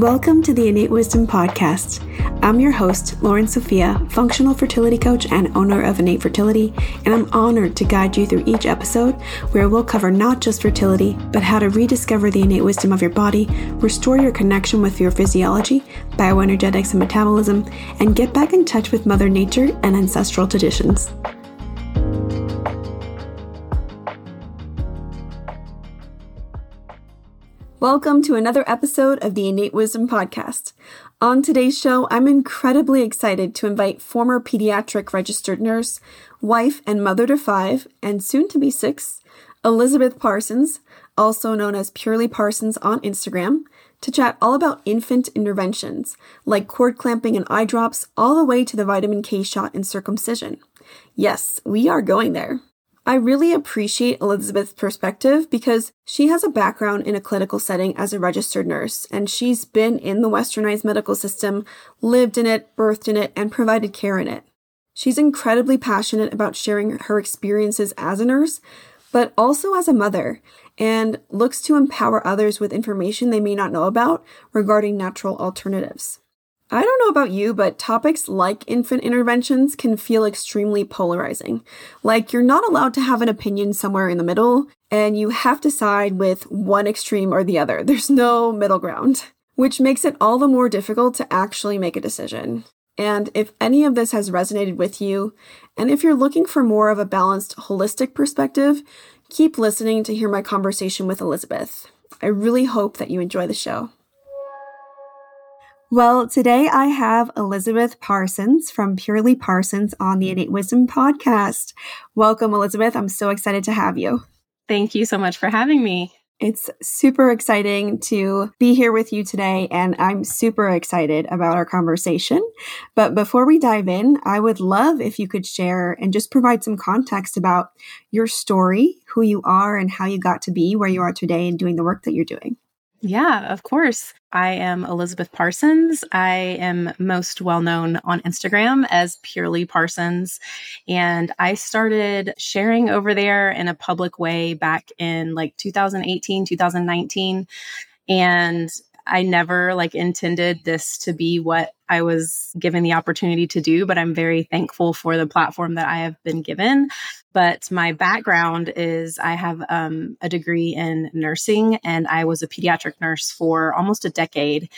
Welcome to the Innate Wisdom Podcast. I'm your host, Loren Sofia, functional fertility coach and owner of Innate Fertility, and I'm honored to guide you through each episode where we'll cover not just fertility, but how to rediscover the innate wisdom of your body, restore your connection with your physiology, bioenergetics, and metabolism, and get back in touch with Mother Nature and ancestral traditions. Welcome to another episode of the Innate Wisdom Podcast. On today's show, I'm incredibly excited to invite former pediatric registered nurse, wife, and mother to five, and soon to be six, Elizabeth Parsons, also known as Purely Parsons on Instagram, to chat all about infant interventions like cord clamping and eye drops, all the way to the vitamin K shot and circumcision. Yes, we are going there. I really appreciate Elizabeth's perspective because she has a background in a clinical setting as a registered nurse, and she's been in the westernized medical system, lived in it, birthed in it, and provided care in it. She's incredibly passionate about sharing her experiences as a nurse, but also as a mother, and looks to empower others with information they may not know about regarding natural alternatives. I don't know about you, but topics like infant interventions can feel extremely polarizing. Like you're not allowed to have an opinion somewhere in the middle, and you have to side with one extreme or the other. There's no middle ground, which makes it all the more difficult to actually make a decision. And if any of this has resonated with you, and if you're looking for more of a balanced, holistic perspective, keep listening to hear my conversation with Elizabeth. I really hope that you enjoy the show. Well, today I have Elizabeth Parsons from Purely Parsons on the Innate Wisdom podcast. Welcome, Elizabeth. I'm so excited to have you. Thank you so much for having me. It's super exciting to be here with you today, and I'm super excited about our conversation. But before we dive in, I would love if you could share and just provide some context about your story, who you are, and how you got to be where you are today and doing the work that you're doing. Yeah, of course. I am Elizabeth Parsons. I am most well known on Instagram as Purely Parsons. And I started sharing over there in a public way back in like 2018, 2019. And I never like intended this to be what I was given the opportunity to do, but I'm very thankful for the platform that I have been given. But my background is I have um, a degree in nursing and I was a pediatric nurse for almost a decade.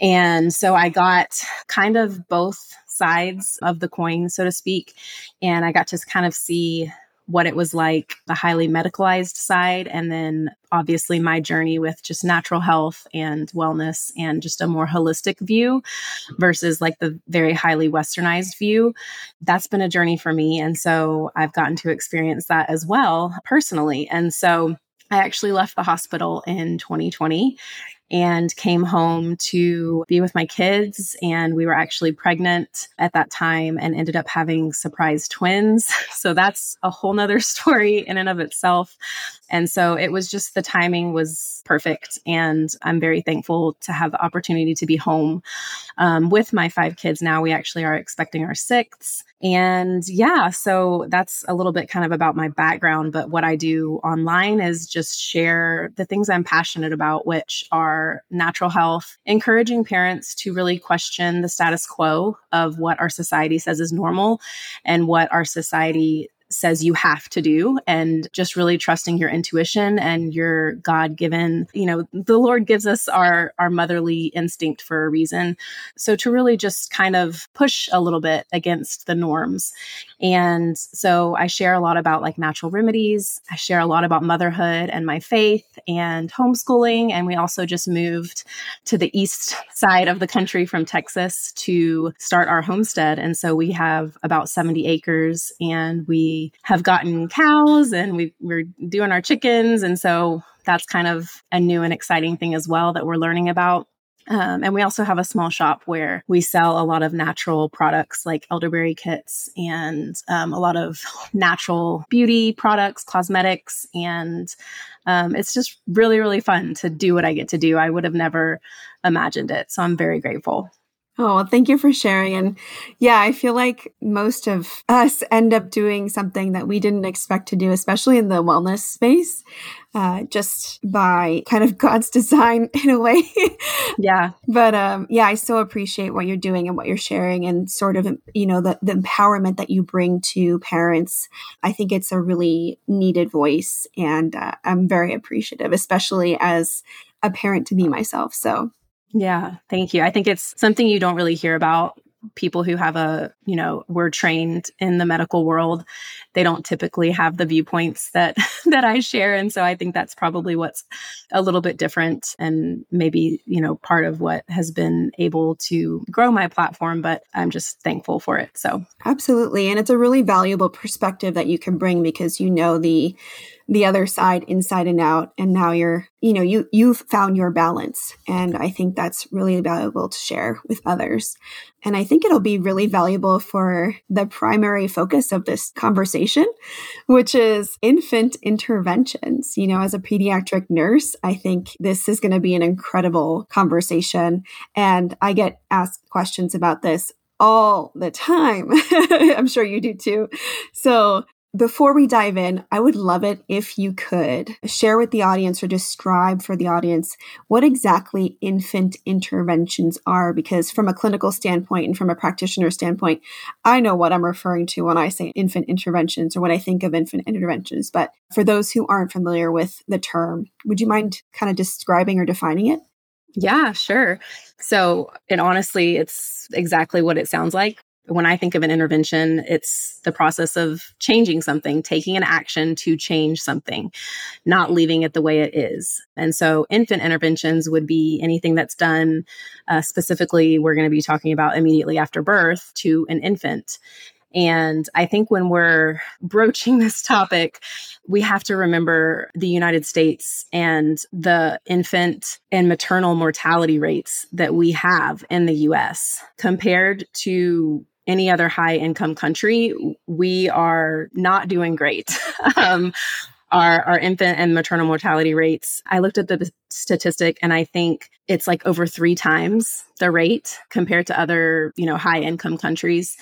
And so I got kind of both sides of the coin, so to speak. And I got to kind of see what it was like, the highly medicalized side, and then obviously my journey with just natural health and wellness and just a more holistic view versus like the very highly westernized view. That's been a journey for me. And so I've gotten to experience that as well personally. And so I actually left the hospital in 2020 and came home to be with my kids. And we were actually pregnant at that time and ended up having surprise twins. So that's a whole nother story in and of itself. And so it was just the timing was perfect. And I'm very thankful to have the opportunity to be home um, with my five kids now. We actually are expecting our sixth. And yeah, so that's a little bit kind of about my background. But what I do online is just share the things I'm passionate about, which are natural health, encouraging parents to really question the status quo of what our society says is normal and what our society says you have to do and just really trusting your intuition and your god given you know the lord gives us our our motherly instinct for a reason. So to really just kind of push a little bit against the norms. And so i share a lot about like natural remedies. I share a lot about motherhood and my faith and homeschooling. And we also just moved to the east side of the country from texas to start our homestead. And so we have about 70 acres and we have gotten cows and we, we're doing our chickens. And so that's kind of a new and exciting thing as well that we're learning about. Um, and we also have a small shop where we sell a lot of natural products like elderberry kits and um, a lot of natural beauty products, cosmetics. And um, it's just really, really fun to do what I get to do. I would have never imagined it. So I'm very grateful. Oh, well, thank you for sharing. And yeah, I feel like most of us end up doing something that we didn't expect to do, especially in the wellness space, uh, just by kind of God's design in a way. yeah. But um, yeah, I so appreciate what you're doing and what you're sharing and sort of, you know, the, the empowerment that you bring to parents. I think it's a really needed voice. And uh, I'm very appreciative, especially as a parent to be myself. So yeah, thank you. I think it's something you don't really hear about people who have a, you know, were trained in the medical world. They don't typically have the viewpoints that that I share and so I think that's probably what's a little bit different and maybe, you know, part of what has been able to grow my platform, but I'm just thankful for it. So Absolutely. And it's a really valuable perspective that you can bring because you know the the other side inside and out and now you're you know you you've found your balance and i think that's really valuable to share with others and i think it'll be really valuable for the primary focus of this conversation which is infant interventions you know as a pediatric nurse i think this is going to be an incredible conversation and i get asked questions about this all the time. I'm sure you do too. So before we dive in, I would love it if you could share with the audience or describe for the audience what exactly infant interventions are. Because, from a clinical standpoint and from a practitioner standpoint, I know what I'm referring to when I say infant interventions or when I think of infant interventions. But for those who aren't familiar with the term, would you mind kind of describing or defining it? Yeah, sure. So, and honestly, it's exactly what it sounds like when I think of an intervention, it's the process of changing something, taking an action to change something, not leaving it the way it is. And so, infant interventions would be anything that's done uh, specifically, we're going to be talking about immediately after birth to an infant. And I think when we're broaching this topic, we have to remember the United States and the infant and maternal mortality rates that we have in the US compared to any other high income country, we are not doing great. um, our, our infant and maternal mortality rates. I looked at the statistic and I think it's like over three times the rate compared to other, you know, high income countries.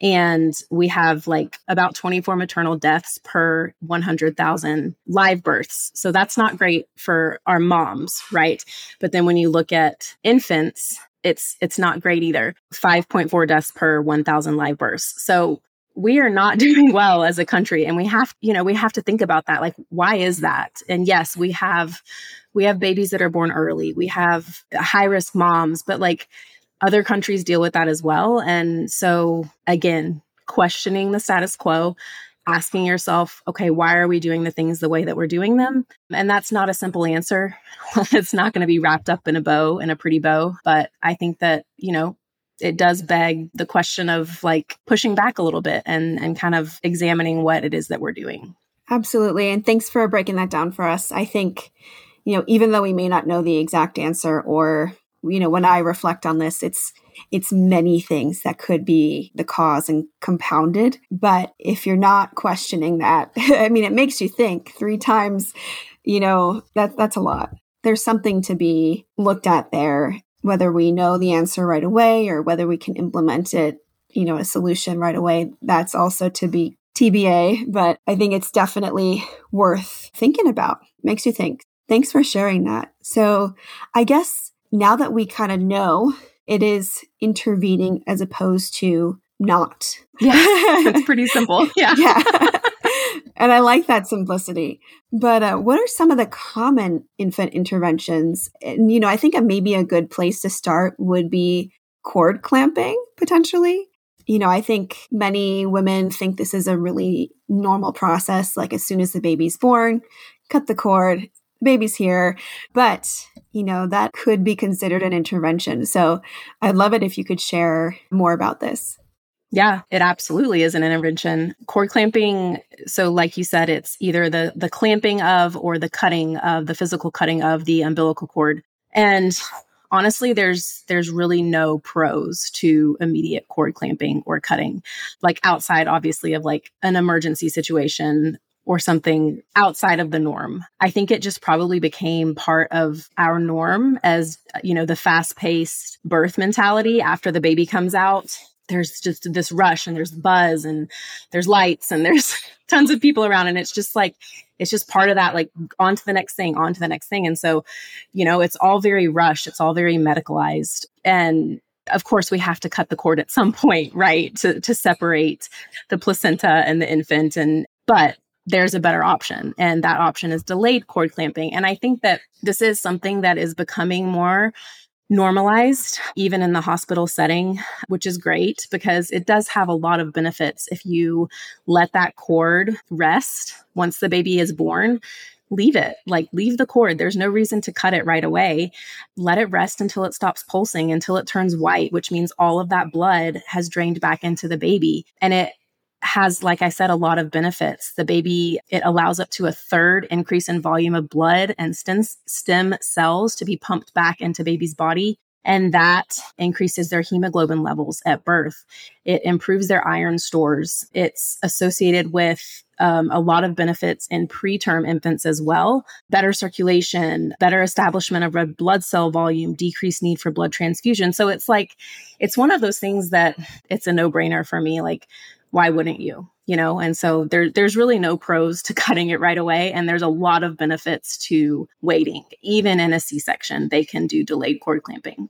And we have like about 24 maternal deaths per 100,000 live births. So that's not great for our moms, right? But then when you look at infants, it's it's not great either. 5.4 deaths per 1000 live births. So we are not doing well as a country and we have you know we have to think about that like why is that and yes we have we have babies that are born early we have high risk moms but like other countries deal with that as well and so again questioning the status quo asking yourself, okay, why are we doing the things the way that we're doing them? And that's not a simple answer. it's not going to be wrapped up in a bow, in a pretty bow. But I think that, you know, it does beg the question of like pushing back a little bit and, and kind of examining what it is that we're doing. Absolutely. And thanks for breaking that down for us. I think, you know, even though we may not know the exact answer or, you know, when I reflect on this, it's, it's many things that could be the cause and compounded. But if you're not questioning that, I mean, it makes you think three times, you know, that, that's a lot. There's something to be looked at there, whether we know the answer right away or whether we can implement it, you know, a solution right away. That's also to be TBA, but I think it's definitely worth thinking about. Makes you think. Thanks for sharing that. So I guess now that we kind of know it is intervening as opposed to not. Yeah, it's pretty simple. Yeah. yeah. and I like that simplicity. But uh, what are some of the common infant interventions? And, you know, I think maybe a good place to start would be cord clamping potentially. You know, I think many women think this is a really normal process. Like as soon as the baby's born, cut the cord, baby's here. But, you know, that could be considered an intervention. So I'd love it if you could share more about this. Yeah, it absolutely is an intervention. Cord clamping, so like you said, it's either the the clamping of or the cutting of the physical cutting of the umbilical cord. And honestly there's there's really no pros to immediate cord clamping or cutting like outside obviously of like an emergency situation or something outside of the norm. I think it just probably became part of our norm as, you know, the fast paced birth mentality after the baby comes out. There's just this rush and there's buzz and there's lights and there's tons of people around. And it's just like, it's just part of that, like on to the next thing, on to the next thing. And so, you know, it's all very rushed. It's all very medicalized. And of course we have to cut the cord at some point right to to separate the placenta and the infant and but there's a better option and that option is delayed cord clamping. And i think that this is something that is becoming more normalized even in the hospital setting which is great because it does have a lot of benefits if you let that cord rest once the baby is born. Leave it like leave the cord. There's no reason to cut it right away. Let it rest until it stops pulsing until it turns white which means all of that blood has drained back into the baby. And it has like i said a lot of benefits the baby it allows up to a third increase in volume of blood and stem, cells to be pumped back into baby's body and that increases their hemoglobin levels at birth. It improves their iron stores. It's associated with um, a lot of benefits in preterm infants as well better circulation, better establishment of red blood cell volume, decreased need for blood transfusion. So it's like, it's one of those things that it's a no brainer for me. Like, why wouldn't you? You know, and so there, there's really no pros to cutting it right away. And there's a lot of benefits to waiting. Even in a C section, they can do delayed cord clamping.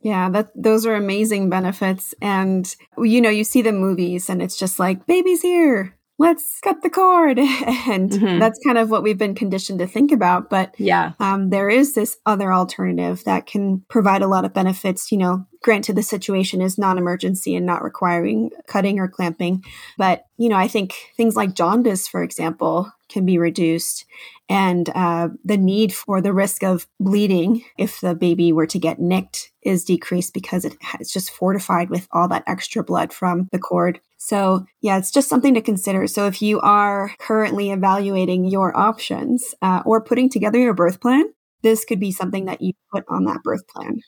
Yeah, that those are amazing benefits. And you know, you see the movies and it's just like, baby's here let's cut the cord. and mm-hmm. that's kind of what we've been conditioned to think about. But yeah, um, there is this other alternative that can provide a lot of benefits. You know, granted, the situation is non emergency and not requiring cutting or clamping. But, you know, I think things like jaundice, for example, can be reduced and uh, the need for the risk of bleeding if the baby were to get nicked is decreased because it, it's just fortified with all that extra blood from the cord. So, yeah, it's just something to consider. So, if you are currently evaluating your options uh, or putting together your birth plan, this could be something that you put on that birth plan.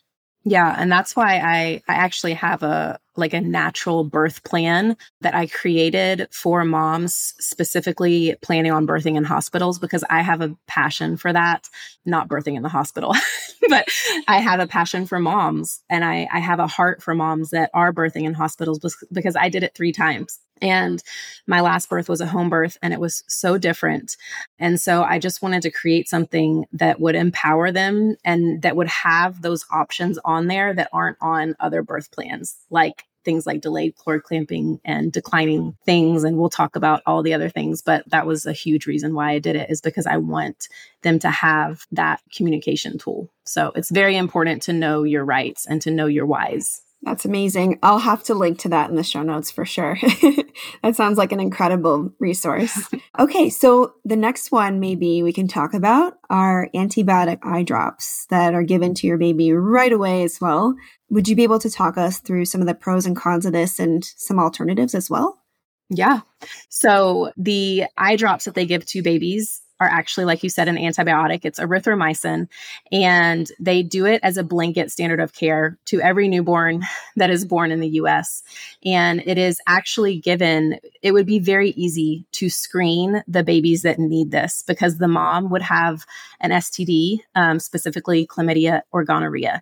Yeah, and that's why I I actually have a like a natural birth plan that I created for moms specifically planning on birthing in hospitals because I have a passion for that, not birthing in the hospital, but I have a passion for moms and I I have a heart for moms that are birthing in hospitals because I did it 3 times. And my last birth was a home birth and it was so different. And so I just wanted to create something that would empower them and that would have those options on there that aren't on other birth plans, like things like delayed cord clamping and declining things. And we'll talk about all the other things. But that was a huge reason why I did it is because I want them to have that communication tool. So it's very important to know your rights and to know your whys. That's amazing. I'll have to link to that in the show notes for sure. that sounds like an incredible resource. okay, so the next one maybe we can talk about are antibiotic eye drops that are given to your baby right away as well. Would you be able to talk us through some of the pros and cons of this and some alternatives as well? Yeah. So the eye drops that they give to babies are actually, like you said, an antibiotic. It's erythromycin, and they do it as a blanket standard of care to every newborn that is born in the US. And it is actually given, it would be very easy to screen the babies that need this because the mom would have an STD, um, specifically chlamydia or gonorrhea.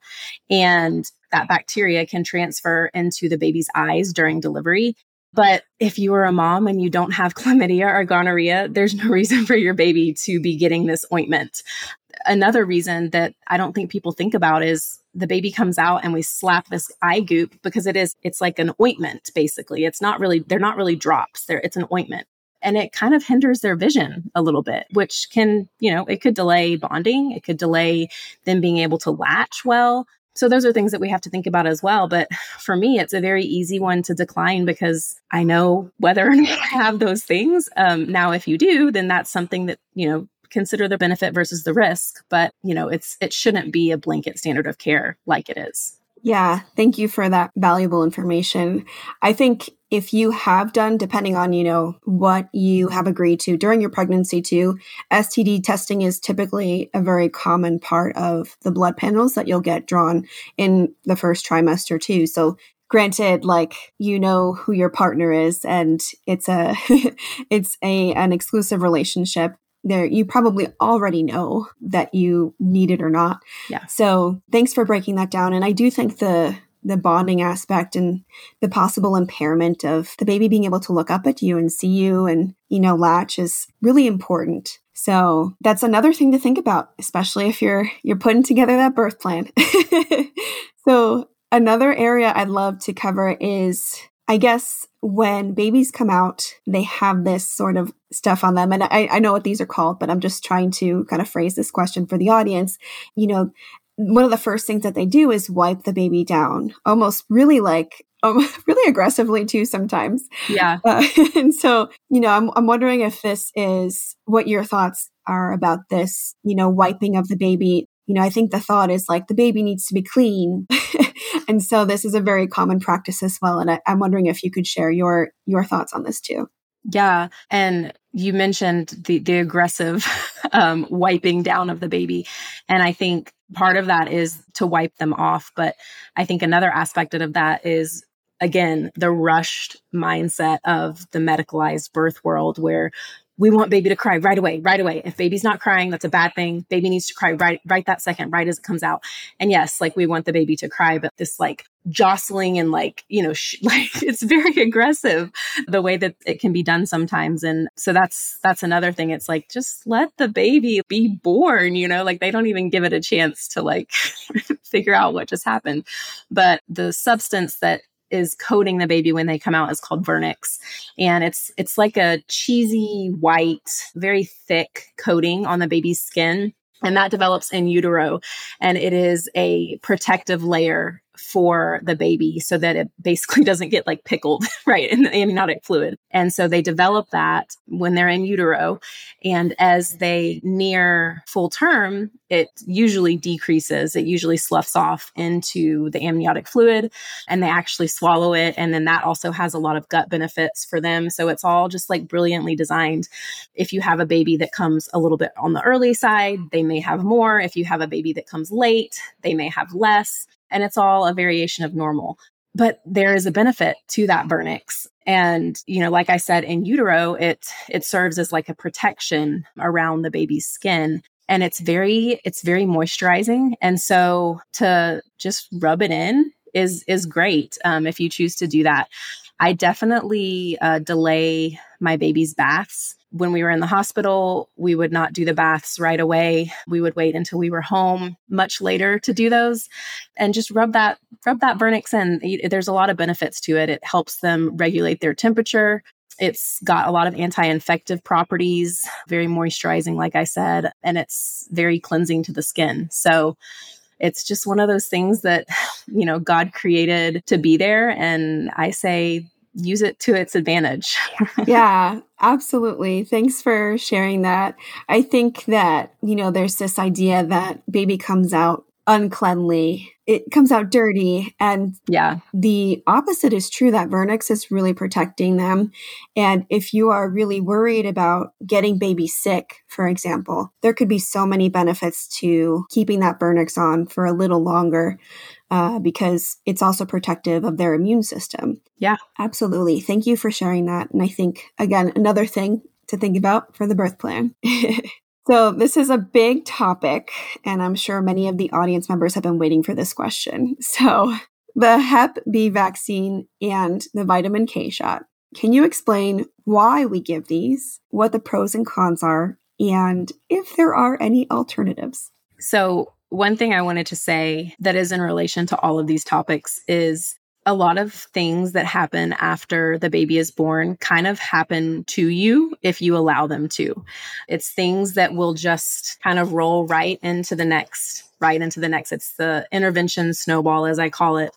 And that bacteria can transfer into the baby's eyes during delivery but if you are a mom and you don't have chlamydia or gonorrhea, there's no reason for your baby to be getting this ointment. Another reason that I don't think people think about is the baby comes out and we slap this eye goop because it is it's like an ointment basically. It's not really they're not really drops. They're it's an ointment. And it kind of hinders their vision a little bit, which can, you know, it could delay bonding. It could delay them being able to latch well. So those are things that we have to think about as well. But for me, it's a very easy one to decline because I know whether or not I have those things. Um, now, if you do, then that's something that, you know, consider the benefit versus the risk. But, you know, it's, it shouldn't be a blanket standard of care like it is. Yeah, thank you for that valuable information. I think if you have done, depending on, you know, what you have agreed to during your pregnancy too, STD testing is typically a very common part of the blood panels that you'll get drawn in the first trimester too. So granted like you know who your partner is and it's a it's a an exclusive relationship there you probably already know that you need it or not. Yeah. So thanks for breaking that down. And i do think the the bonding aspect and the possible impairment of the baby being able to look up at you and see you and you know latch is really important. So that's another thing to think about especially if you're you're putting together that birth plan. So another area i'd love to cover is i guess when babies come out they have this sort of stuff on them and I, I know what these are called but i'm just trying to kind of phrase this question for the audience you know one of the first things that they do is wipe the baby down, almost really like um, really aggressively too sometimes. Yeah. Uh, and so, you know, I'm, I'm wondering if this is what your thoughts are about this, you know, wiping of the baby. You know, I think the thought is like the baby needs to be clean. and so this is a very common practice as well. And I, I'm wondering if you could share your, your thoughts on this too. Yeah. And you mentioned the, the aggressive um, wiping down of the baby. And I think part of that is to wipe them off. But I think another aspect of that is, again, the rushed mindset of the medicalized birth world where we want baby to cry right away, right away. If baby's not crying, that's a bad thing. Baby needs to cry right, right that second, right as it comes out. And yes, like we want the baby to cry, but this like jostling and like, you know, sh- like it's very aggressive the way that it can be done sometimes. And so that's, that's another thing. It's like, just let the baby be born, you know, like they don't even give it a chance to like figure out what just happened. But the substance that is coating the baby when they come out is called vernix. And it's it's like a cheesy white very thick coating on the baby's skin. And that develops in utero. And it is a protective layer for the baby so that it basically doesn't get like pickled right in the amniotic fluid. And so they develop that when they're in utero and as they near full term it usually decreases. It usually sloughs off into the amniotic fluid and they actually swallow it and then that also has a lot of gut benefits for them. So it's all just like brilliantly designed. If you have a baby that comes a little bit on the early side they may have more. If you have a baby that comes late they may have less and it's all a variation of normal. But there is a benefit to that vernix. And, you know, like I said, in utero, it it serves as like a protection around the baby's skin. And it's very, it's very moisturizing. And so to just rub it in is is great um, if you choose to do that. I definitely uh, delay my baby's baths when we were in the hospital, we would not do the baths right away. We would wait until we were home much later to do those and just rub that rub that vernix in. There's a lot of benefits to it. It helps them regulate their temperature. It's got a lot of anti-infective properties, very moisturizing like I said, and it's very cleansing to the skin. So it's just one of those things that you know God created to be there and I say use it to its advantage. yeah, absolutely. Thanks for sharing that. I think that, you know, there's this idea that baby comes out uncleanly. It comes out dirty. And yeah, the opposite is true that Vernix is really protecting them. And if you are really worried about getting baby sick, for example, there could be so many benefits to keeping that Vernix on for a little longer uh, because it's also protective of their immune system. Yeah. Absolutely. Thank you for sharing that. And I think, again, another thing to think about for the birth plan. so, this is a big topic, and I'm sure many of the audience members have been waiting for this question. So, the Hep B vaccine and the vitamin K shot. Can you explain why we give these, what the pros and cons are, and if there are any alternatives? So, one thing I wanted to say that is in relation to all of these topics is a lot of things that happen after the baby is born kind of happen to you if you allow them to. It's things that will just kind of roll right into the next right into the next. It's the intervention snowball, as I call it.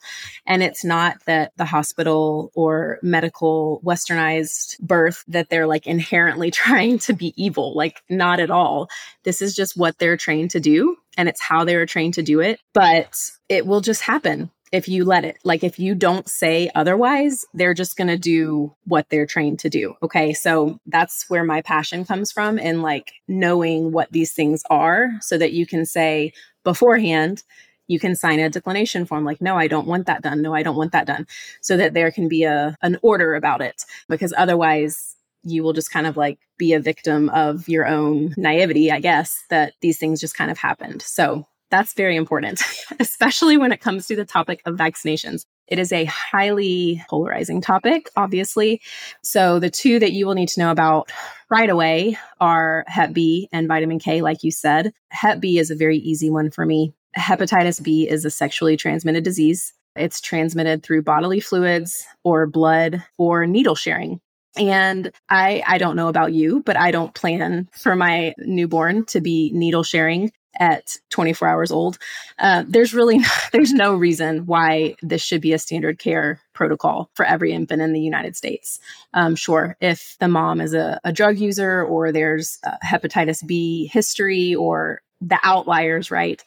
And it's not that the hospital or medical westernized birth that they're like inherently trying to be evil. Like, not at all. This is just what they're trained to do and it's how they were trained to do it. But it will just happen if you let it. Like if you don't say otherwise, they're just going to do what they're trained to do. Okay. So that's where my passion comes from and like knowing what these things are so that you can say beforehand, you can sign a declination form like, no, I don't want that done. No, I don't want that done. So that there can be a, an order about it because otherwise you will just kind of like be a victim of your own naivety, I guess, that these things just kind of happened. So that's very important, especially when it comes to the topic of vaccinations. It is a highly polarizing topic, obviously. So the two that you will need to know about right away are Hep B and vitamin K, like you said. Hep B is a very easy one for me. Hepatitis B is a sexually transmitted disease. It's transmitted through bodily fluids or blood or needle sharing. And I I don't know about you, but I don't plan for my newborn to be needle sharing at 24 hours old. Uh, there's really there's no reason why this should be a standard care protocol for every infant in the United States. Um, sure, if the mom is a, a drug user or there's hepatitis B history or the outliers, right?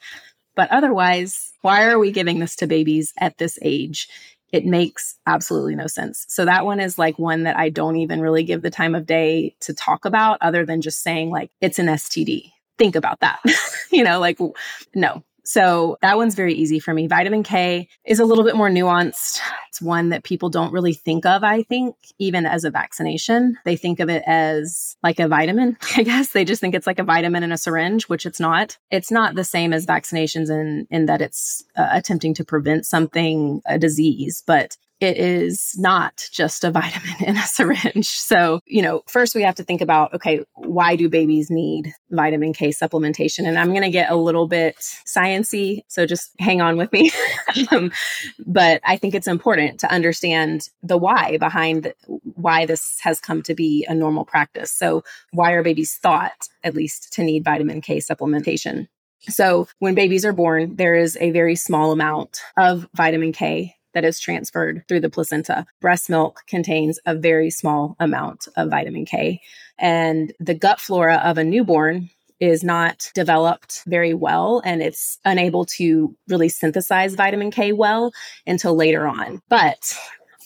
But otherwise, why are we giving this to babies at this age? It makes absolutely no sense. So that one is like one that I don't even really give the time of day to talk about other than just saying like it's an STD. Think about that. you know, like no, so that one's very easy for me. Vitamin K is a little bit more nuanced. It's one that people don't really think of, I think, even as a vaccination. They think of it as like a vitamin, I guess. They just think it's like a vitamin in a syringe, which it's not. It's not the same as vaccinations in, in that it's uh, attempting to prevent something, a disease, but it is not just a vitamin in a syringe. So, you know, first we have to think about okay, why do babies need vitamin K supplementation? And I'm going to get a little bit sciency, so just hang on with me. um, but I think it's important to understand the why behind why this has come to be a normal practice. So, why are babies thought at least to need vitamin K supplementation? So, when babies are born, there is a very small amount of vitamin K that is transferred through the placenta. Breast milk contains a very small amount of vitamin K, and the gut flora of a newborn is not developed very well and it's unable to really synthesize vitamin K well until later on. But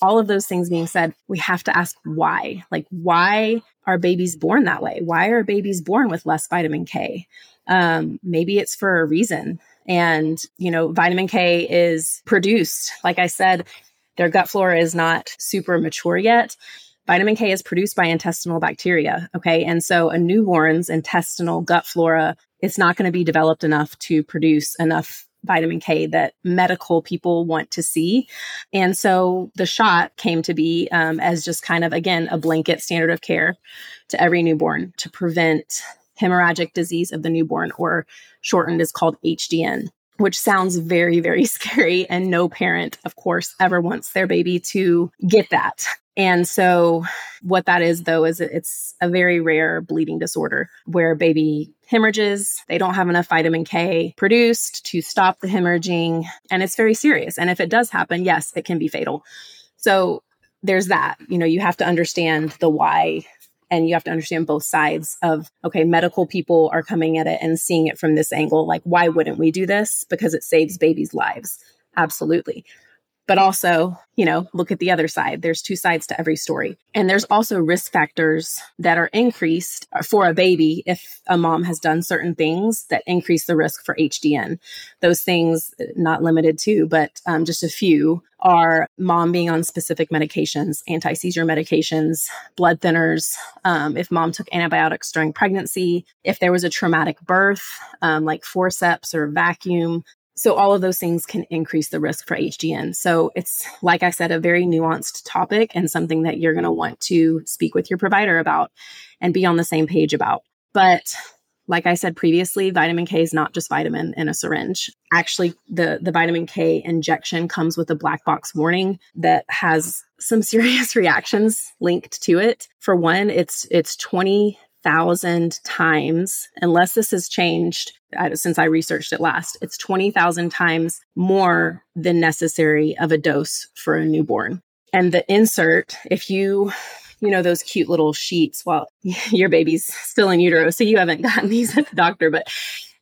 all of those things being said, we have to ask why. Like, why are babies born that way? Why are babies born with less vitamin K? Um, maybe it's for a reason. And, you know, vitamin K is produced. Like I said, their gut flora is not super mature yet. Vitamin K is produced by intestinal bacteria. Okay. And so a newborn's intestinal gut flora is not going to be developed enough to produce enough vitamin K that medical people want to see. And so the shot came to be um, as just kind of, again, a blanket standard of care to every newborn to prevent hemorrhagic disease of the newborn, or shortened is called HDN, which sounds very, very scary. And no parent, of course, ever wants their baby to get that. And so, what that is, though, is it's a very rare bleeding disorder where baby hemorrhages, they don't have enough vitamin K produced to stop the hemorrhaging, and it's very serious. And if it does happen, yes, it can be fatal. So, there's that. You know, you have to understand the why and you have to understand both sides of okay medical people are coming at it and seeing it from this angle. Like why wouldn't we do this? Because it saves babies lives. Absolutely but also, you know, look at the other side. There's two sides to every story. And there's also risk factors that are increased for a baby if a mom has done certain things that increase the risk for HDN. Those things, not limited to, but um, just a few, are mom being on specific medications, anti seizure medications, blood thinners, um, if mom took antibiotics during pregnancy, if there was a traumatic birth, um, like forceps or vacuum, so all of those things can increase the risk for HDN. So it's, like I said, a very nuanced topic and something that you're going to want to speak with your provider about and be on the same page about. But like I said previously, vitamin K is not just vitamin in a syringe. Actually, the, the vitamin K injection comes with a black box warning that has some serious reactions linked to it. For one, it's it's 20 thousand times, unless this has changed uh, since I researched it last, it's 20,000 times more than necessary of a dose for a newborn. And the insert, if you, you know, those cute little sheets while your baby's still in utero, so you haven't gotten these at the doctor, but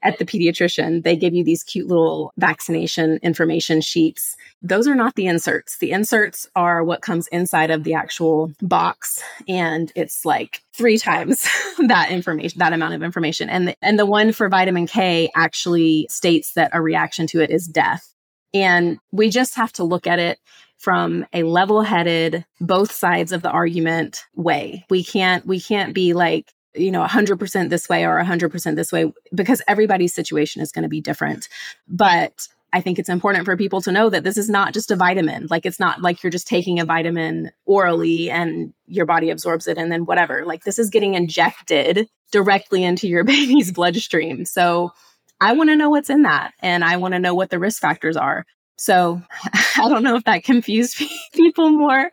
at the pediatrician, they give you these cute little vaccination information sheets. Those are not the inserts. The inserts are what comes inside of the actual box and it's like three times that information that amount of information. And the, and the one for vitamin K actually states that a reaction to it is death. And we just have to look at it from a level-headed both sides of the argument way. We can't we can't be like you know 100% this way or 100% this way because everybody's situation is going to be different. But I think it's important for people to know that this is not just a vitamin. Like it's not like you're just taking a vitamin orally and your body absorbs it and then whatever. Like this is getting injected directly into your baby's bloodstream. So I want to know what's in that and I want to know what the risk factors are. So I don't know if that confused people more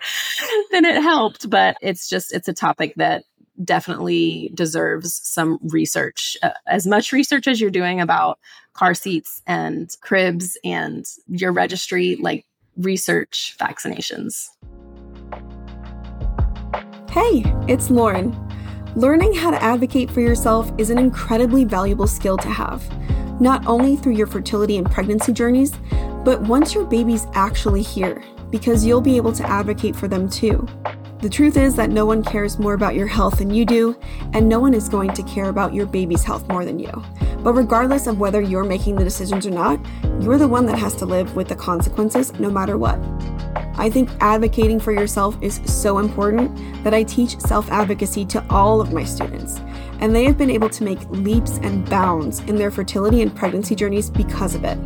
than it helped, but it's just, it's a topic that definitely deserves some research, uh, as much research as you're doing about car seats and cribs and your registry, like research vaccinations. Hey, it's Loren. Learning how to advocate for yourself is an incredibly valuable skill to have, not only through your fertility and pregnancy journeys, but once your baby's actually here, because you'll be able to advocate for them too. The truth is that no one cares more about your health than you do, and no one is going to care about your baby's health more than you. But regardless of whether you're making the decisions or not, you're the one that has to live with the consequences no matter what. I think advocating for yourself is so important that I teach self advocacy to all of my students, and they have been able to make leaps and bounds in their fertility and pregnancy journeys because of it.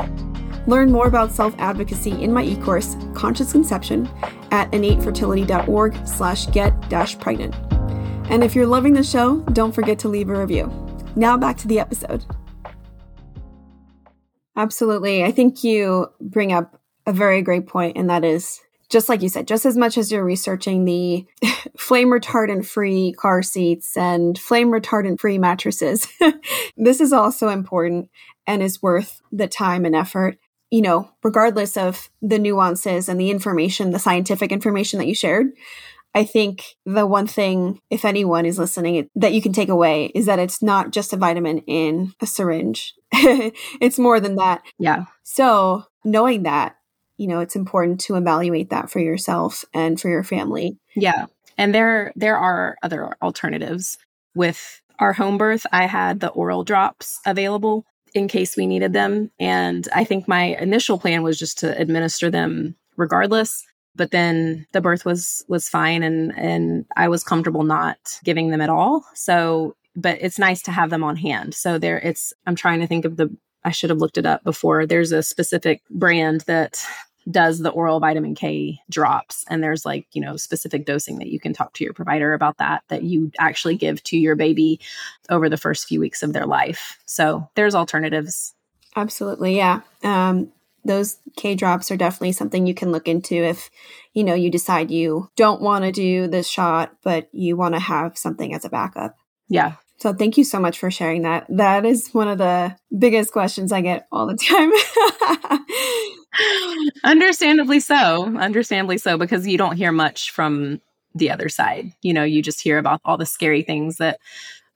Learn more about self-advocacy in my e-course, Conscious Conception, at innatefertility.org slash get dash pregnant. And if you're loving the show, don't forget to leave a review. Now back to the episode. Absolutely. I think you bring up a very great point, and that is just like you said, just as much as you're researching the flame retardant free car seats and flame retardant free mattresses, this is also important and is worth the time and effort you know, regardless of the nuances and the information, the scientific information that you shared, I think the one thing, if anyone is listening, that you can take away is that it's not just a vitamin in a syringe. it's more than that. Yeah. So knowing that, you know, it's important to evaluate that for yourself and for your family. Yeah. And there there are other alternatives. With our home birth, I had the oral drops available in case we needed them. And I think my initial plan was just to administer them regardless. But then the birth was was fine and and I was comfortable not giving them at all. So but it's nice to have them on hand. So there it's I'm trying to think of the I should have looked it up before. There's a specific brand that does the oral vitamin K drops. And there's like, you know, specific dosing that you can talk to your provider about that, that you actually give to your baby over the first few weeks of their life. So there's alternatives. Absolutely. Yeah. Um, those K drops are definitely something you can look into if, you know, you decide you don't want to do this shot, but you want to have something as a backup. Yeah. So thank you so much for sharing that. That is one of the biggest questions I get all the time. Understandably so. Understandably so, because you don't hear much from the other side. You know, you just hear about all the scary things that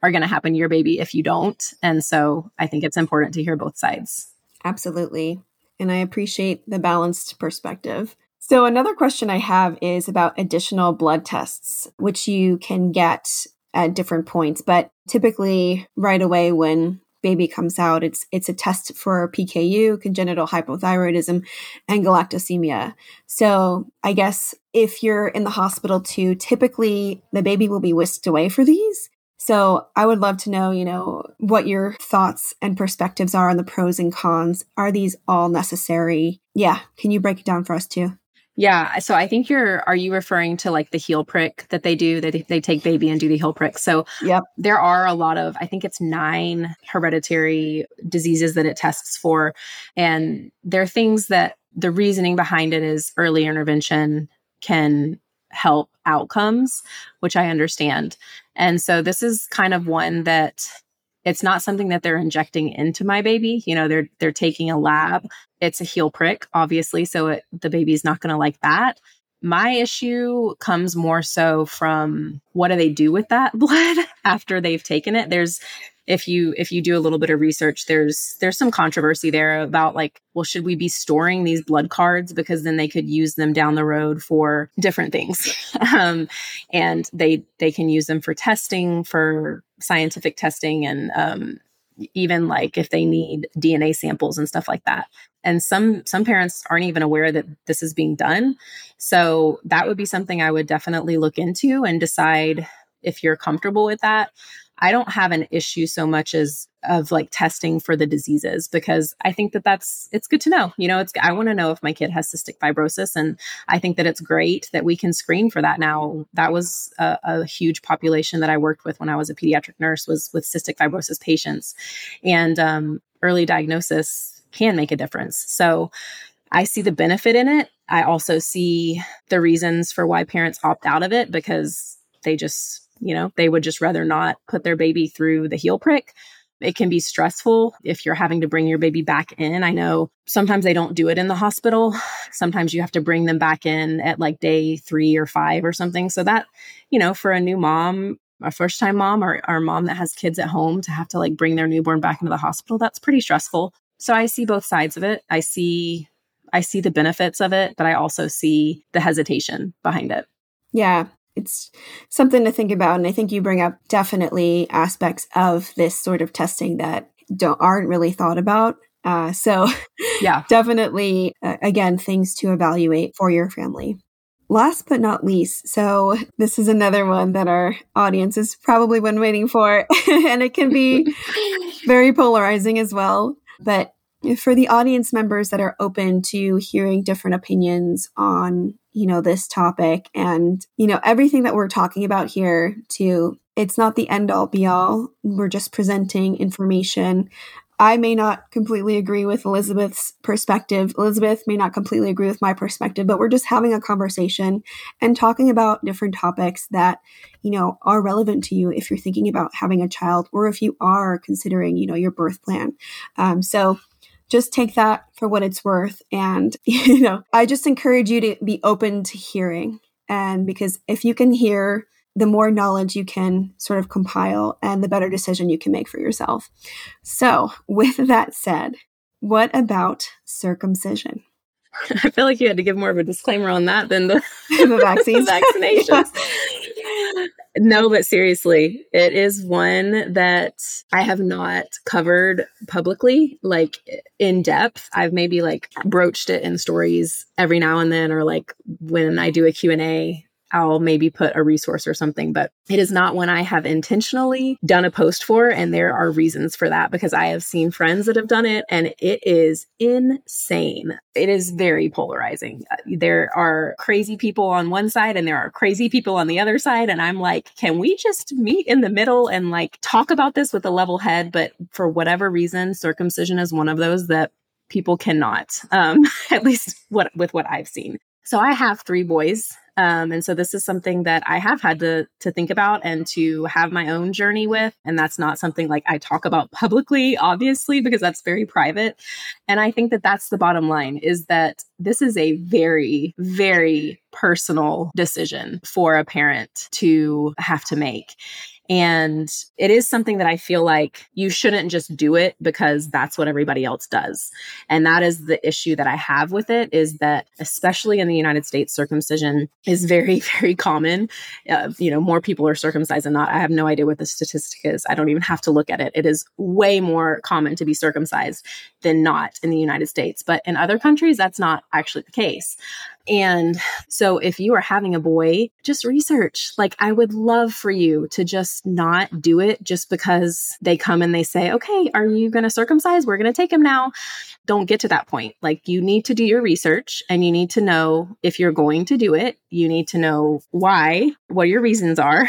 are going to happen to your baby if you don't. And so I think it's important to hear both sides. Absolutely. And I appreciate the balanced perspective. So, another question I have is about additional blood tests, which you can get at different points, but typically right away when baby comes out, it's it's a test for PKU, congenital hypothyroidism, and galactosemia. So I guess if you're in the hospital too, typically the baby will be whisked away for these. So I would love to know, you know, what your thoughts and perspectives are on the pros and cons. Are these all necessary? Yeah. Can you break it down for us too? Yeah. So I think you're, are you referring to like the heel prick that they do? They, they take baby and do the heel prick. So yep. there are a lot of, I think it's nine hereditary diseases that it tests for. And there are things that the reasoning behind it is early intervention can help outcomes, which I understand. And so this is kind of one that it's not something that they're injecting into my baby. You know, they're they're taking a lab. It's a heel prick, obviously, so it, the baby's not going to like that. My issue comes more so from what do they do with that blood after they've taken it? There's if you if you do a little bit of research there's there's some controversy there about like well should we be storing these blood cards because then they could use them down the road for different things um, and they they can use them for testing for scientific testing and um, even like if they need dna samples and stuff like that. And some some parents aren't even aware that this is being done. So that would be something i would definitely look into and decide if you're comfortable with that I don't have an issue so much as of like testing for the diseases because I think that that's it's good to know. You know, it's I want to know if my kid has cystic fibrosis, and I think that it's great that we can screen for that now. That was a, a huge population that I worked with when I was a pediatric nurse was with cystic fibrosis patients, and um, early diagnosis can make a difference. So. I see the benefit in it. I also see the reasons for why parents opt out of it because they just you know, they would just rather not put their baby through the heel prick. It can be stressful if you're having to bring your baby back in. I know sometimes they don't do it in the hospital. Sometimes you have to bring them back in at like day three or five or something. So that, you know, for a new mom, a first time mom or, a mom that has kids at home to have to like bring their newborn back into the hospital, that's pretty stressful. So I see both sides of it. I see I see the benefits of it, but I also see the hesitation behind it. Yeah it's something to think about. And I think you bring up definitely aspects of this sort of testing that don't aren't really thought about. Uh, so, yeah, definitely, uh, again, things to evaluate for your family. Last but not least, so this is another one that our audience has probably been waiting for, and it can be very polarizing as well. But for the audience members that are open to hearing different opinions on you know this topic and you know everything that we're talking about here too it's not the end all be all. We're just presenting information. I may not completely agree with elizabeth's perspective. Elizabeth may not completely agree with my perspective but we're just having a conversation and talking about different topics that you know are relevant to you if you're thinking about having a child or if you are considering you know your birth plan. Um, so just take that for what it's worth. And, you know, I just encourage you to be open to hearing. And because if you can hear, the more knowledge you can sort of compile and the better decision you can make for yourself. So, with that said, what about circumcision? I feel like you had to give more of a disclaimer on that than the, the vaccines. the vaccinations. No, but seriously, it is one that I have not covered publicly, like in depth. I've maybe like broached it in stories every now and then, or like when I do a Q&A I'll maybe put a resource or something, but it is not one I have intentionally done a post for. And there are reasons for that because I have seen friends that have done it and it is insane. It is very polarizing. Uh, there are crazy people on one side and there are crazy people on the other side. And I'm like, can we just meet in the middle and like talk about this with a level head? But for whatever reason, circumcision is one of those that people cannot, um, at least what with what I've seen. So I have three boys um, and so this is something that I have had to to think about and to have my own journey with. And that's not something like I talk about publicly, obviously, because that's very private. And I think that that's the bottom line is that this is a very, very personal decision for a parent to have to make. And it is something that I feel like you shouldn't just do it because that's what everybody else does. And that is the issue that I have with it is that, especially in the United States, circumcision is very, very common. Uh, you know, more people are circumcised than not. I have no idea what the statistic is. I don't even have to look at it. It is way more common to be circumcised than not in the United States. But in other countries, that's not actually the case. And so if you are having a boy, just research. Like I would love for you to just not do it just because they come and they say, okay, are you going to circumcise? We're going to take him now. Don't get to that point. Like you need to do your research and you need to know if you're going to do it. You need to know why, what your reasons are.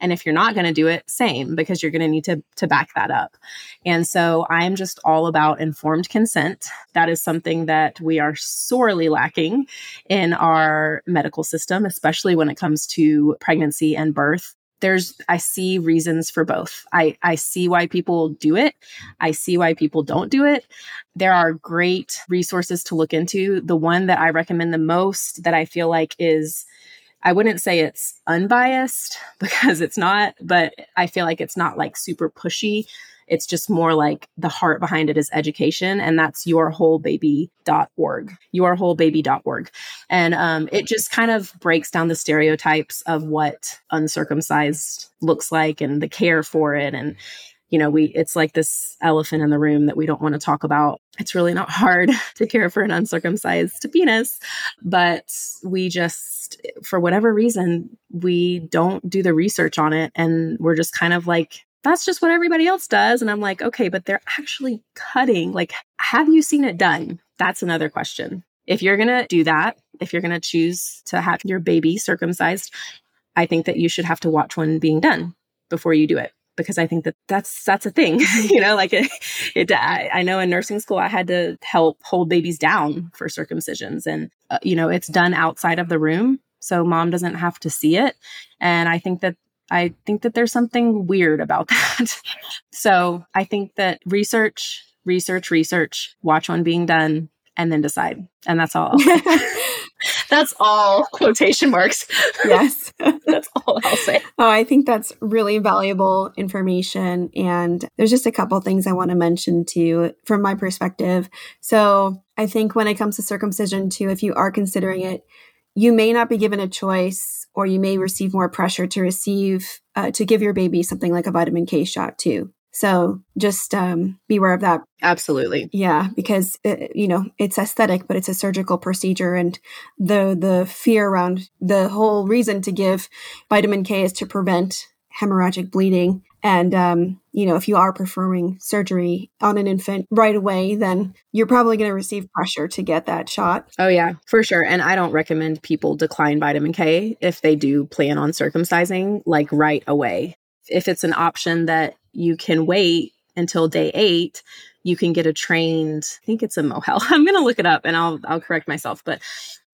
And if you're not going to do it, same, because you're going to need to, to back that up. And so I'm just all about informed consent. That is something that we are sorely lacking in our medical system, especially when it comes to pregnancy and birth. There's i see reasons for both. I i see why people do it. I see why people don't do it. There are great resources to look into. The one that i recommend the most that i feel like is I wouldn't say it's unbiased because it's not, but I feel like it's not like super pushy. It's just more like the heart behind it is education, and that's yourwholebaby.org, yourwholebaby.org. And um, it just kind of breaks down the stereotypes of what uncircumcised looks like and the care for it. And, you know, we, it's like this elephant in the room that we don't want to talk about. It's really not hard to care for an uncircumcised penis, but we just, for whatever reason, we don't do the research on it. And we're just kind of like, that's just what everybody else does. And I'm like, okay, but they're actually cutting. Like, have you seen it done? That's another question. If you're going to do that, if you're going to choose to have your baby circumcised, I think that you should have to watch one being done before you do it because I think that that's that's a thing. you know, like it, it I, I, know in nursing school I had to help hold babies down for circumcisions, and uh, you know it's done outside of the room, so mom doesn't have to see it. And I think that I think that there's something weird about that. so I think that research, research, research, watch one being done, and then decide. And that's all. that's all quotation marks. Yes. that's all I'll say. Oh, I think that's really valuable information. And there's just a couple things I want to mention to you from my perspective. So I think when it comes to circumcision, too, if you are considering it, you may not be given a choice or you may receive more pressure to receive uh, to give your baby something like a vitamin k shot too so just um, beware of that absolutely yeah because it, uh, you know it's aesthetic but it's a surgical procedure and the the fear around the whole reason to give vitamin k is to prevent hemorrhagic bleeding and, um, you know, if you are performing surgery on an infant right away, then you're probably going to receive pressure to get that shot. Oh, yeah, for sure. And I don't recommend people decline vitamin K if they do plan on circumcising, like right away. If it's an option that you can wait until day eight, you can get a trained, I think it's a Mohel. I'm going to look it up and I'll, I'll correct myself, but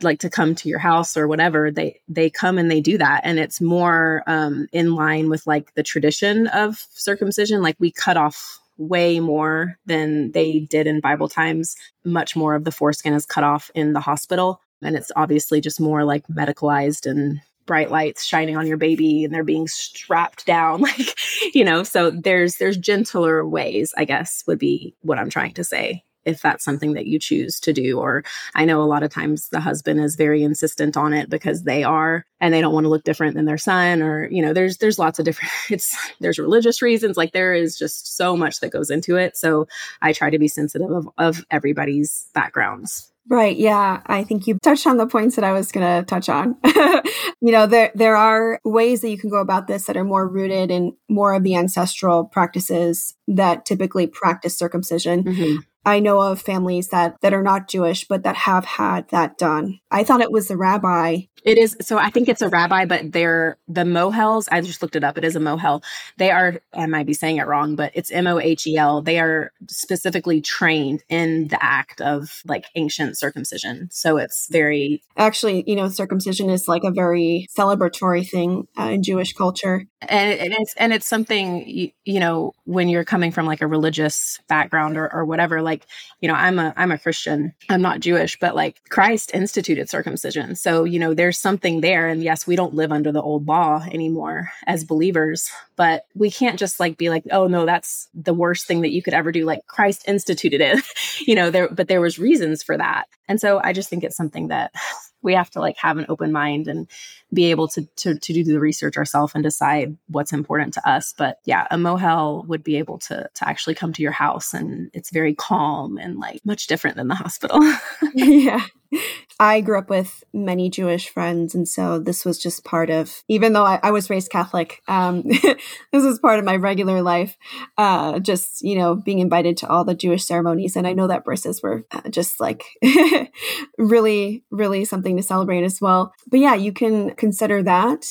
like to come to your house or whatever they they come and they do that and it's more um in line with like the tradition of circumcision like we cut off way more than they did in bible times much more of the foreskin is cut off in the hospital and it's obviously just more like medicalized and bright lights shining on your baby and they're being strapped down like you know so there's there's gentler ways i guess would be what i'm trying to say if that's something that you choose to do. Or I know a lot of times the husband is very insistent on it because they are and they don't want to look different than their son or you know there's there's lots of different it's there's religious reasons like there is just so much that goes into it so i try to be sensitive of, of everybody's backgrounds Right. Yeah. I think you touched on the points that I was going to touch on. you know, there, there are ways that you can go about this that are more rooted in more of the ancestral practices that typically practice circumcision. Mm-hmm. I know of families that that are not Jewish but that have had that done. I thought it was the rabbi. It is so I think it's a rabbi, but they're the mohels. I just looked it up. It is a mohel. They are I might be saying it wrong, but it's M O H E L. They are specifically trained in the act of like ancient circumcision. So it's very actually, you know, circumcision is like a very celebratory thing uh, in Jewish culture, and, and it's and it's something you, you know when you're coming from like a religious background or, or whatever like like you know i'm a i'm a christian. I'm not jewish but like christ instituted circumcision. So you know there's something there. And yes we don't live under the old law anymore as believers but we can't just like be like oh no that's the worst thing that you could ever do. Like christ instituted it you know there but there was reasons for that. And so i just think it's something that we have to like have an open mind and be able to to, to do the research ourselves and decide what's important to us but yeah a mohel would be able to to actually come to your house and it's very calm and like much different than the hospital yeah I grew up with many Jewish friends, and so this was just part of. Even though I, I was raised Catholic, um, this was part of my regular life. Uh, just you know, being invited to all the Jewish ceremonies, and I know that brisses were uh, just like really, really something to celebrate as well. But yeah, you can consider that.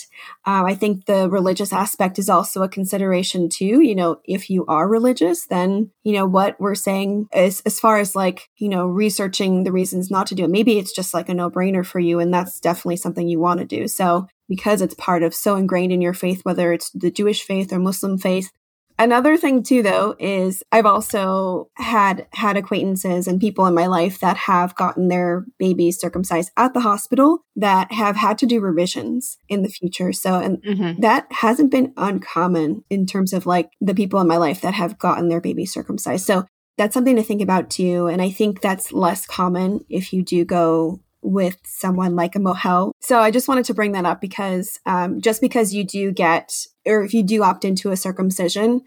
Uh, I think the religious aspect is also a consideration too. You know, if you are religious, then you know what we're saying is as far as like you know researching the reasons not to do it. Maybe it's just like a no brainer for you. And that's definitely something you want to do. So because it's part of so ingrained in your faith, whether it's the Jewish faith or Muslim faith, Another thing too though is I've also had had acquaintances and people in my life that have gotten their babies circumcised at the hospital that have had to do revisions in the future. So and mm-hmm. that hasn't been uncommon in terms of like the people in my life that have gotten their baby circumcised. So that's something to think about too. And I think that's less common if you do go with someone like a mohel. So I just wanted to bring that up because um, just because you do get, or if you do opt into a circumcision,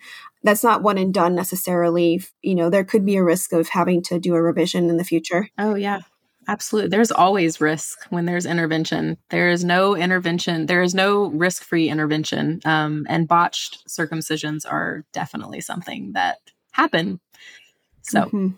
that's not one and done necessarily. You know, there could be a risk of having to do a revision in the future. Oh, yeah. Absolutely. There's always risk when there's intervention. There is no intervention. There is no risk free intervention. Um, and botched circumcisions are definitely something that happen. So, mm-hmm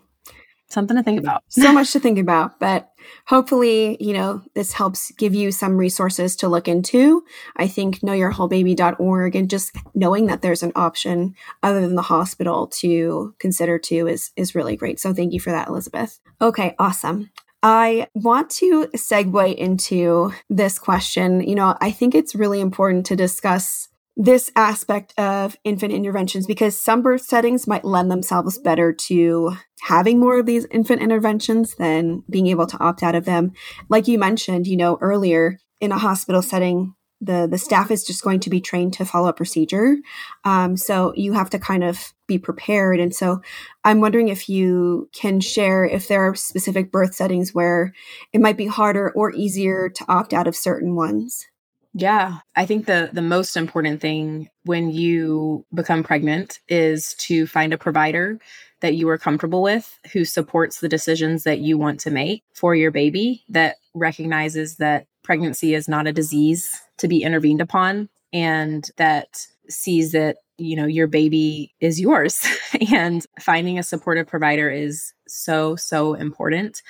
something to think about. so much to think about, but hopefully, you know, this helps give you some resources to look into. I think knowyourwholebaby.org and just knowing that there's an option other than the hospital to consider too is is really great. So thank you for that, Elizabeth. Okay, awesome. I want to segue into this question. You know, I think it's really important to discuss this aspect of infant interventions because some birth settings might lend themselves better to having more of these infant interventions than being able to opt out of them. Like you mentioned, you know, earlier in a hospital setting, the the staff is just going to be trained to follow a procedure. Um, so you have to kind of be prepared. And so I'm wondering if you can share if there are specific birth settings where it might be harder or easier to opt out of certain ones. Yeah, I think the the most important thing when you become pregnant is to find a provider that you are comfortable with who supports the decisions that you want to make for your baby that recognizes that pregnancy is not a disease to be intervened upon and that sees that you know your baby is yours. And finding a supportive provider is so so important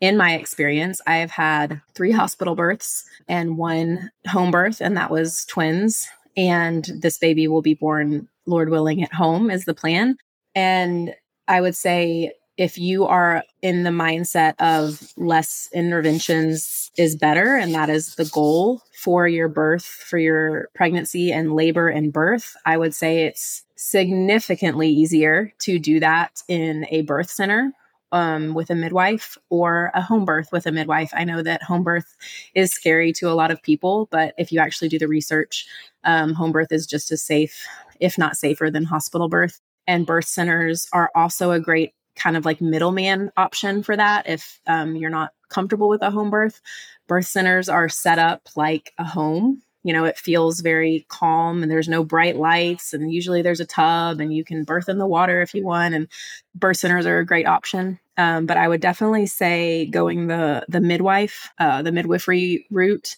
in my experience, I have had three hospital births and one home birth, and that was twins. And this baby will be born, Lord willing, at home, is the plan. And I would say if you are in the mindset of less interventions is better, and that is the goal for your birth, for your pregnancy and labor and birth, I would say it's significantly easier to do that in a birth center um, with a midwife or a home birth with a midwife. I know that home birth is scary to a lot of people, but if you actually do the research, um, home birth is just as safe, if not safer, than hospital birth. And birth centers are also a great kind of like middleman option for that if um, you're not comfortable with a home birth. Birth centers are set up like a home you know, it feels very calm and there's no bright lights. And usually there's a tub and you can birth in the water if you want. And birth centers are a great option. Um, but I would definitely say going the the midwife, uh, the midwifery route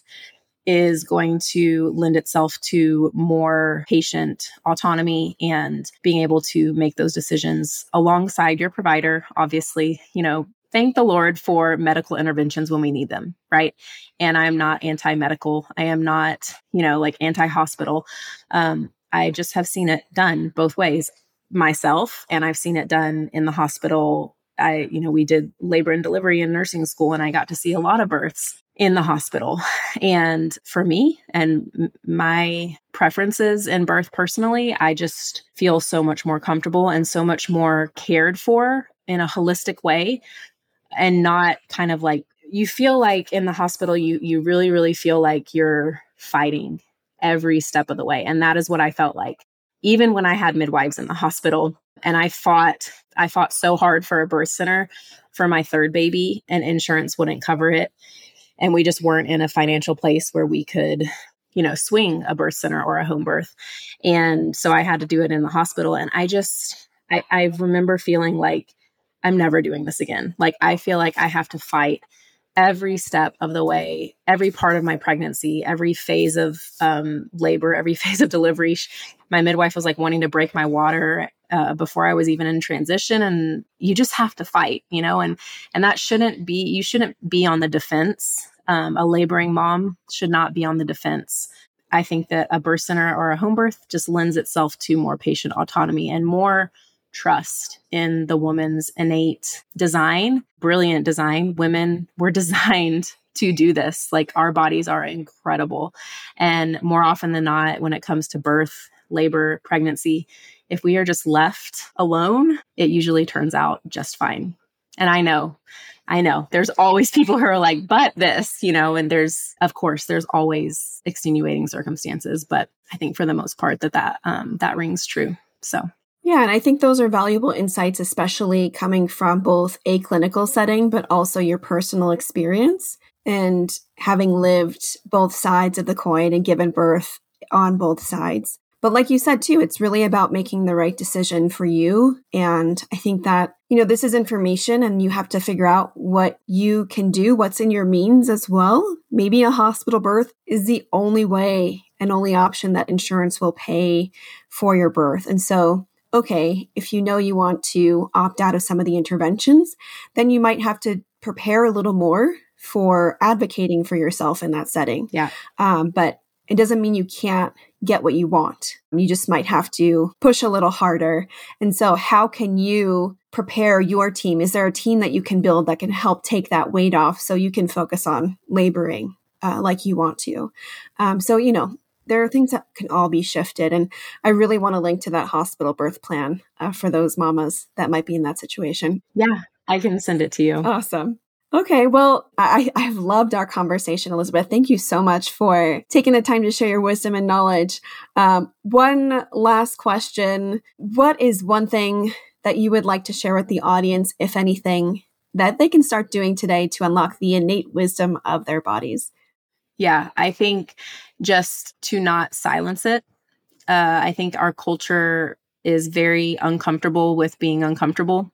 is going to lend itself to more patient autonomy and being able to make those decisions alongside your provider. Obviously, you know, thank the Lord for medical interventions when we need them, right? And I'm not anti medical. I am not, you know, like anti hospital. Um, I just have seen it done both ways myself, and I've seen it done in the hospital. I, you know, we did labor and delivery in nursing school, and I got to see a lot of births in the hospital. And for me and my preferences in birth personally, I just feel so much more comfortable and so much more cared for in a holistic way and not kind of like you feel like in the hospital you you really really feel like you're fighting every step of the way. And that is what I felt like. Even when I had midwives in the hospital and I fought I fought so hard for a birth center for my third baby and insurance wouldn't cover it. And we just weren't in a financial place where we could you know swing a birth center or a home birth. And so I had to do it in the hospital. And I just I, I remember feeling like I'm never doing this again. Like, I feel like I have to fight every step of the way, every part of my pregnancy, every phase of um, labor, every phase of delivery. My midwife was like wanting to break my water uh, before I was even in transition, and you just have to fight, you know. And and that shouldn't be. You shouldn't be on the defense. Um, a laboring mom should not be on the defense. I think that a birth center or a home birth just lends itself to more patient autonomy and more trust in the woman's innate design, brilliant design. Women were designed to do this. Like our bodies are incredible. And more often than not, when it comes to birth, labor, pregnancy, if we are just left alone, it usually turns out just fine. And I know, I know there's always people who are like, but this, you know, and there's, of course, there's always extenuating circumstances, but I think for the most part that that, um, that rings true. So. Yeah, and I think those are valuable insights, especially coming from both a clinical setting, but also your personal experience and having lived both sides of the coin and given birth on both sides. But like you said too, it's really about making the right decision for you. And I think that, you know, this is information and you have to figure out what you can do, what's in your means as well. Maybe a hospital birth is the only way and only option that insurance will pay for your birth. And so, okay, if you know you want to opt out of some of the interventions, then you might have to prepare a little more for advocating for yourself in that setting. Yeah. Um, but it doesn't mean you can't get what you want. You just might have to push a little harder. And so, how can you prepare your team? Is there a team that you can build that can help take that weight off so you can focus on laboring uh, like you want to? Um, so, you know, there are things that can all be shifted. And I really want to link to that hospital birth plan uh, for those mamas that might be in that situation. Yeah, I can send it to you. Awesome. Okay, well, I, I've loved our conversation, Elizabeth. Thank you so much for taking the time to share your wisdom and knowledge. Um, one last question What is one thing that you would like to share with the audience, if anything, that they can start doing today to unlock the innate wisdom of their bodies? Yeah, I think just to not silence it. Uh, I think our culture is very uncomfortable with being uncomfortable.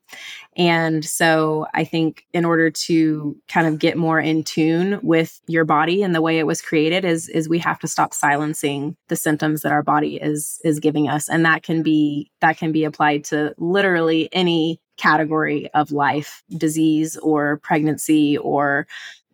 And so I think in order to kind of get more in tune with your body and the way it was created is is we have to stop silencing the symptoms that our body is is giving us and that can be that can be applied to literally any category of life, disease or pregnancy or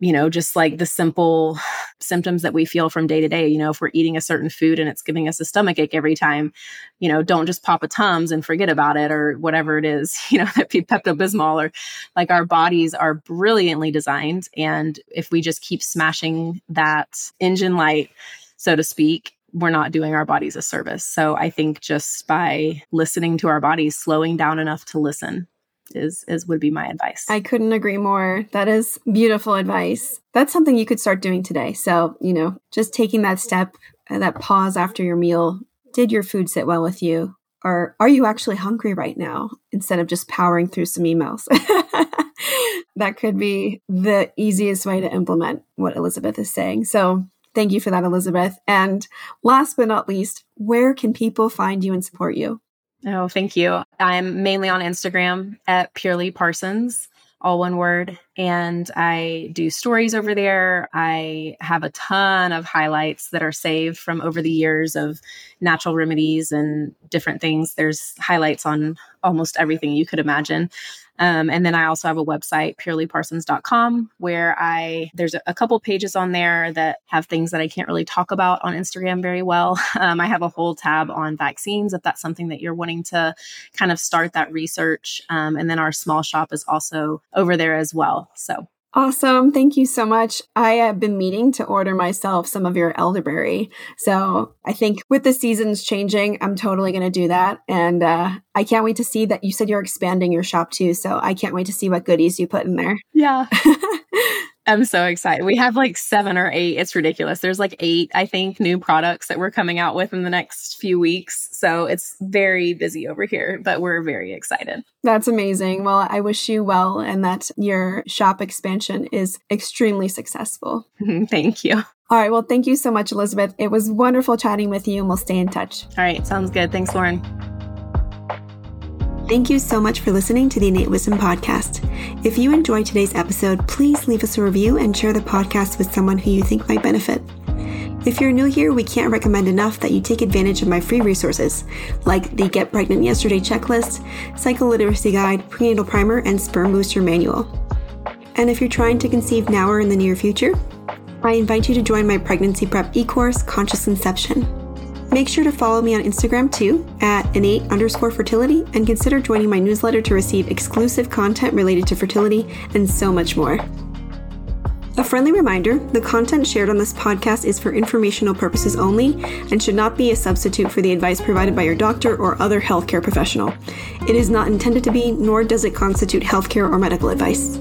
you know, just like the simple symptoms that we feel from day to day. You know, if we're eating a certain food and it's giving us a stomach ache every time, you know, don't just pop a Tums and forget about it or whatever it is, you know, that Pepto Bismol or like our bodies are brilliantly designed. And if we just keep smashing that engine light, so to speak, we're not doing our bodies a service. So I think just by listening to our bodies, slowing down enough to listen is is would be my advice. I couldn't agree more. That is beautiful advice. That's something you could start doing today. So, you know, just taking that step, uh, that pause after your meal. Did your food sit well with you? Or are you actually hungry right now instead of just powering through some emails? that could be the easiest way to implement what Elizabeth is saying. So, thank you for that, Elizabeth. And last but not least, where can people find you and support you? Oh, thank you. I'm mainly on Instagram at Purely Parsons, all one word. And I do stories over there. I have a ton of highlights that are saved from over the years of natural remedies and different things. There's highlights on almost everything you could imagine. Um, and then I also have a website, purelyparsons.com, where I there's a, a, couple pages on there that have things that I can't really talk about on Instagram very well. Um, I have a whole tab on vaccines if that's something that you're wanting to kind of start that research. Um, and then our small shop is also over there as well. So Awesome. Thank you so much. I have been meaning to order myself some of your elderberry. So I think with the seasons changing, I'm totally going to do that. And uh, I can't wait to see that you said you're expanding your shop too. So I can't wait to see what goodies you put in there. Yeah. I'm so excited. We have like seven or eight. It's ridiculous. There's like eight, I think, new products that we're coming out with in the next few weeks. So it's very busy over here, but we're very excited. That's amazing. Well, I wish you well and that your shop expansion is extremely successful. thank you. All right. Well, thank you so much, Elizabeth. It was wonderful chatting with you and we'll stay in touch. All right. Sounds good. Thanks, Loren. Thank you so much for listening to the Innate Wisdom Podcast. If you enjoyed today's episode, please leave us a review and share the podcast with someone who you think might benefit. If you're new here, we can't recommend enough that you take advantage of my free resources, like the Get Pregnant Yesterday checklist, Cycle Literacy Guide, Prenatal Primer, and Sperm Booster Manual. And if you're trying to conceive now or in the near future, I invite you to join my pregnancy prep e course, Conscious Conception. Make sure to follow me on Instagram too at innate underscore fertility and consider joining my newsletter to receive exclusive content related to fertility and so much more. A friendly reminder the content shared on this podcast is for informational purposes only and should not be a substitute for the advice provided by your doctor or other healthcare professional. It is not intended to be, nor does it constitute healthcare or medical advice.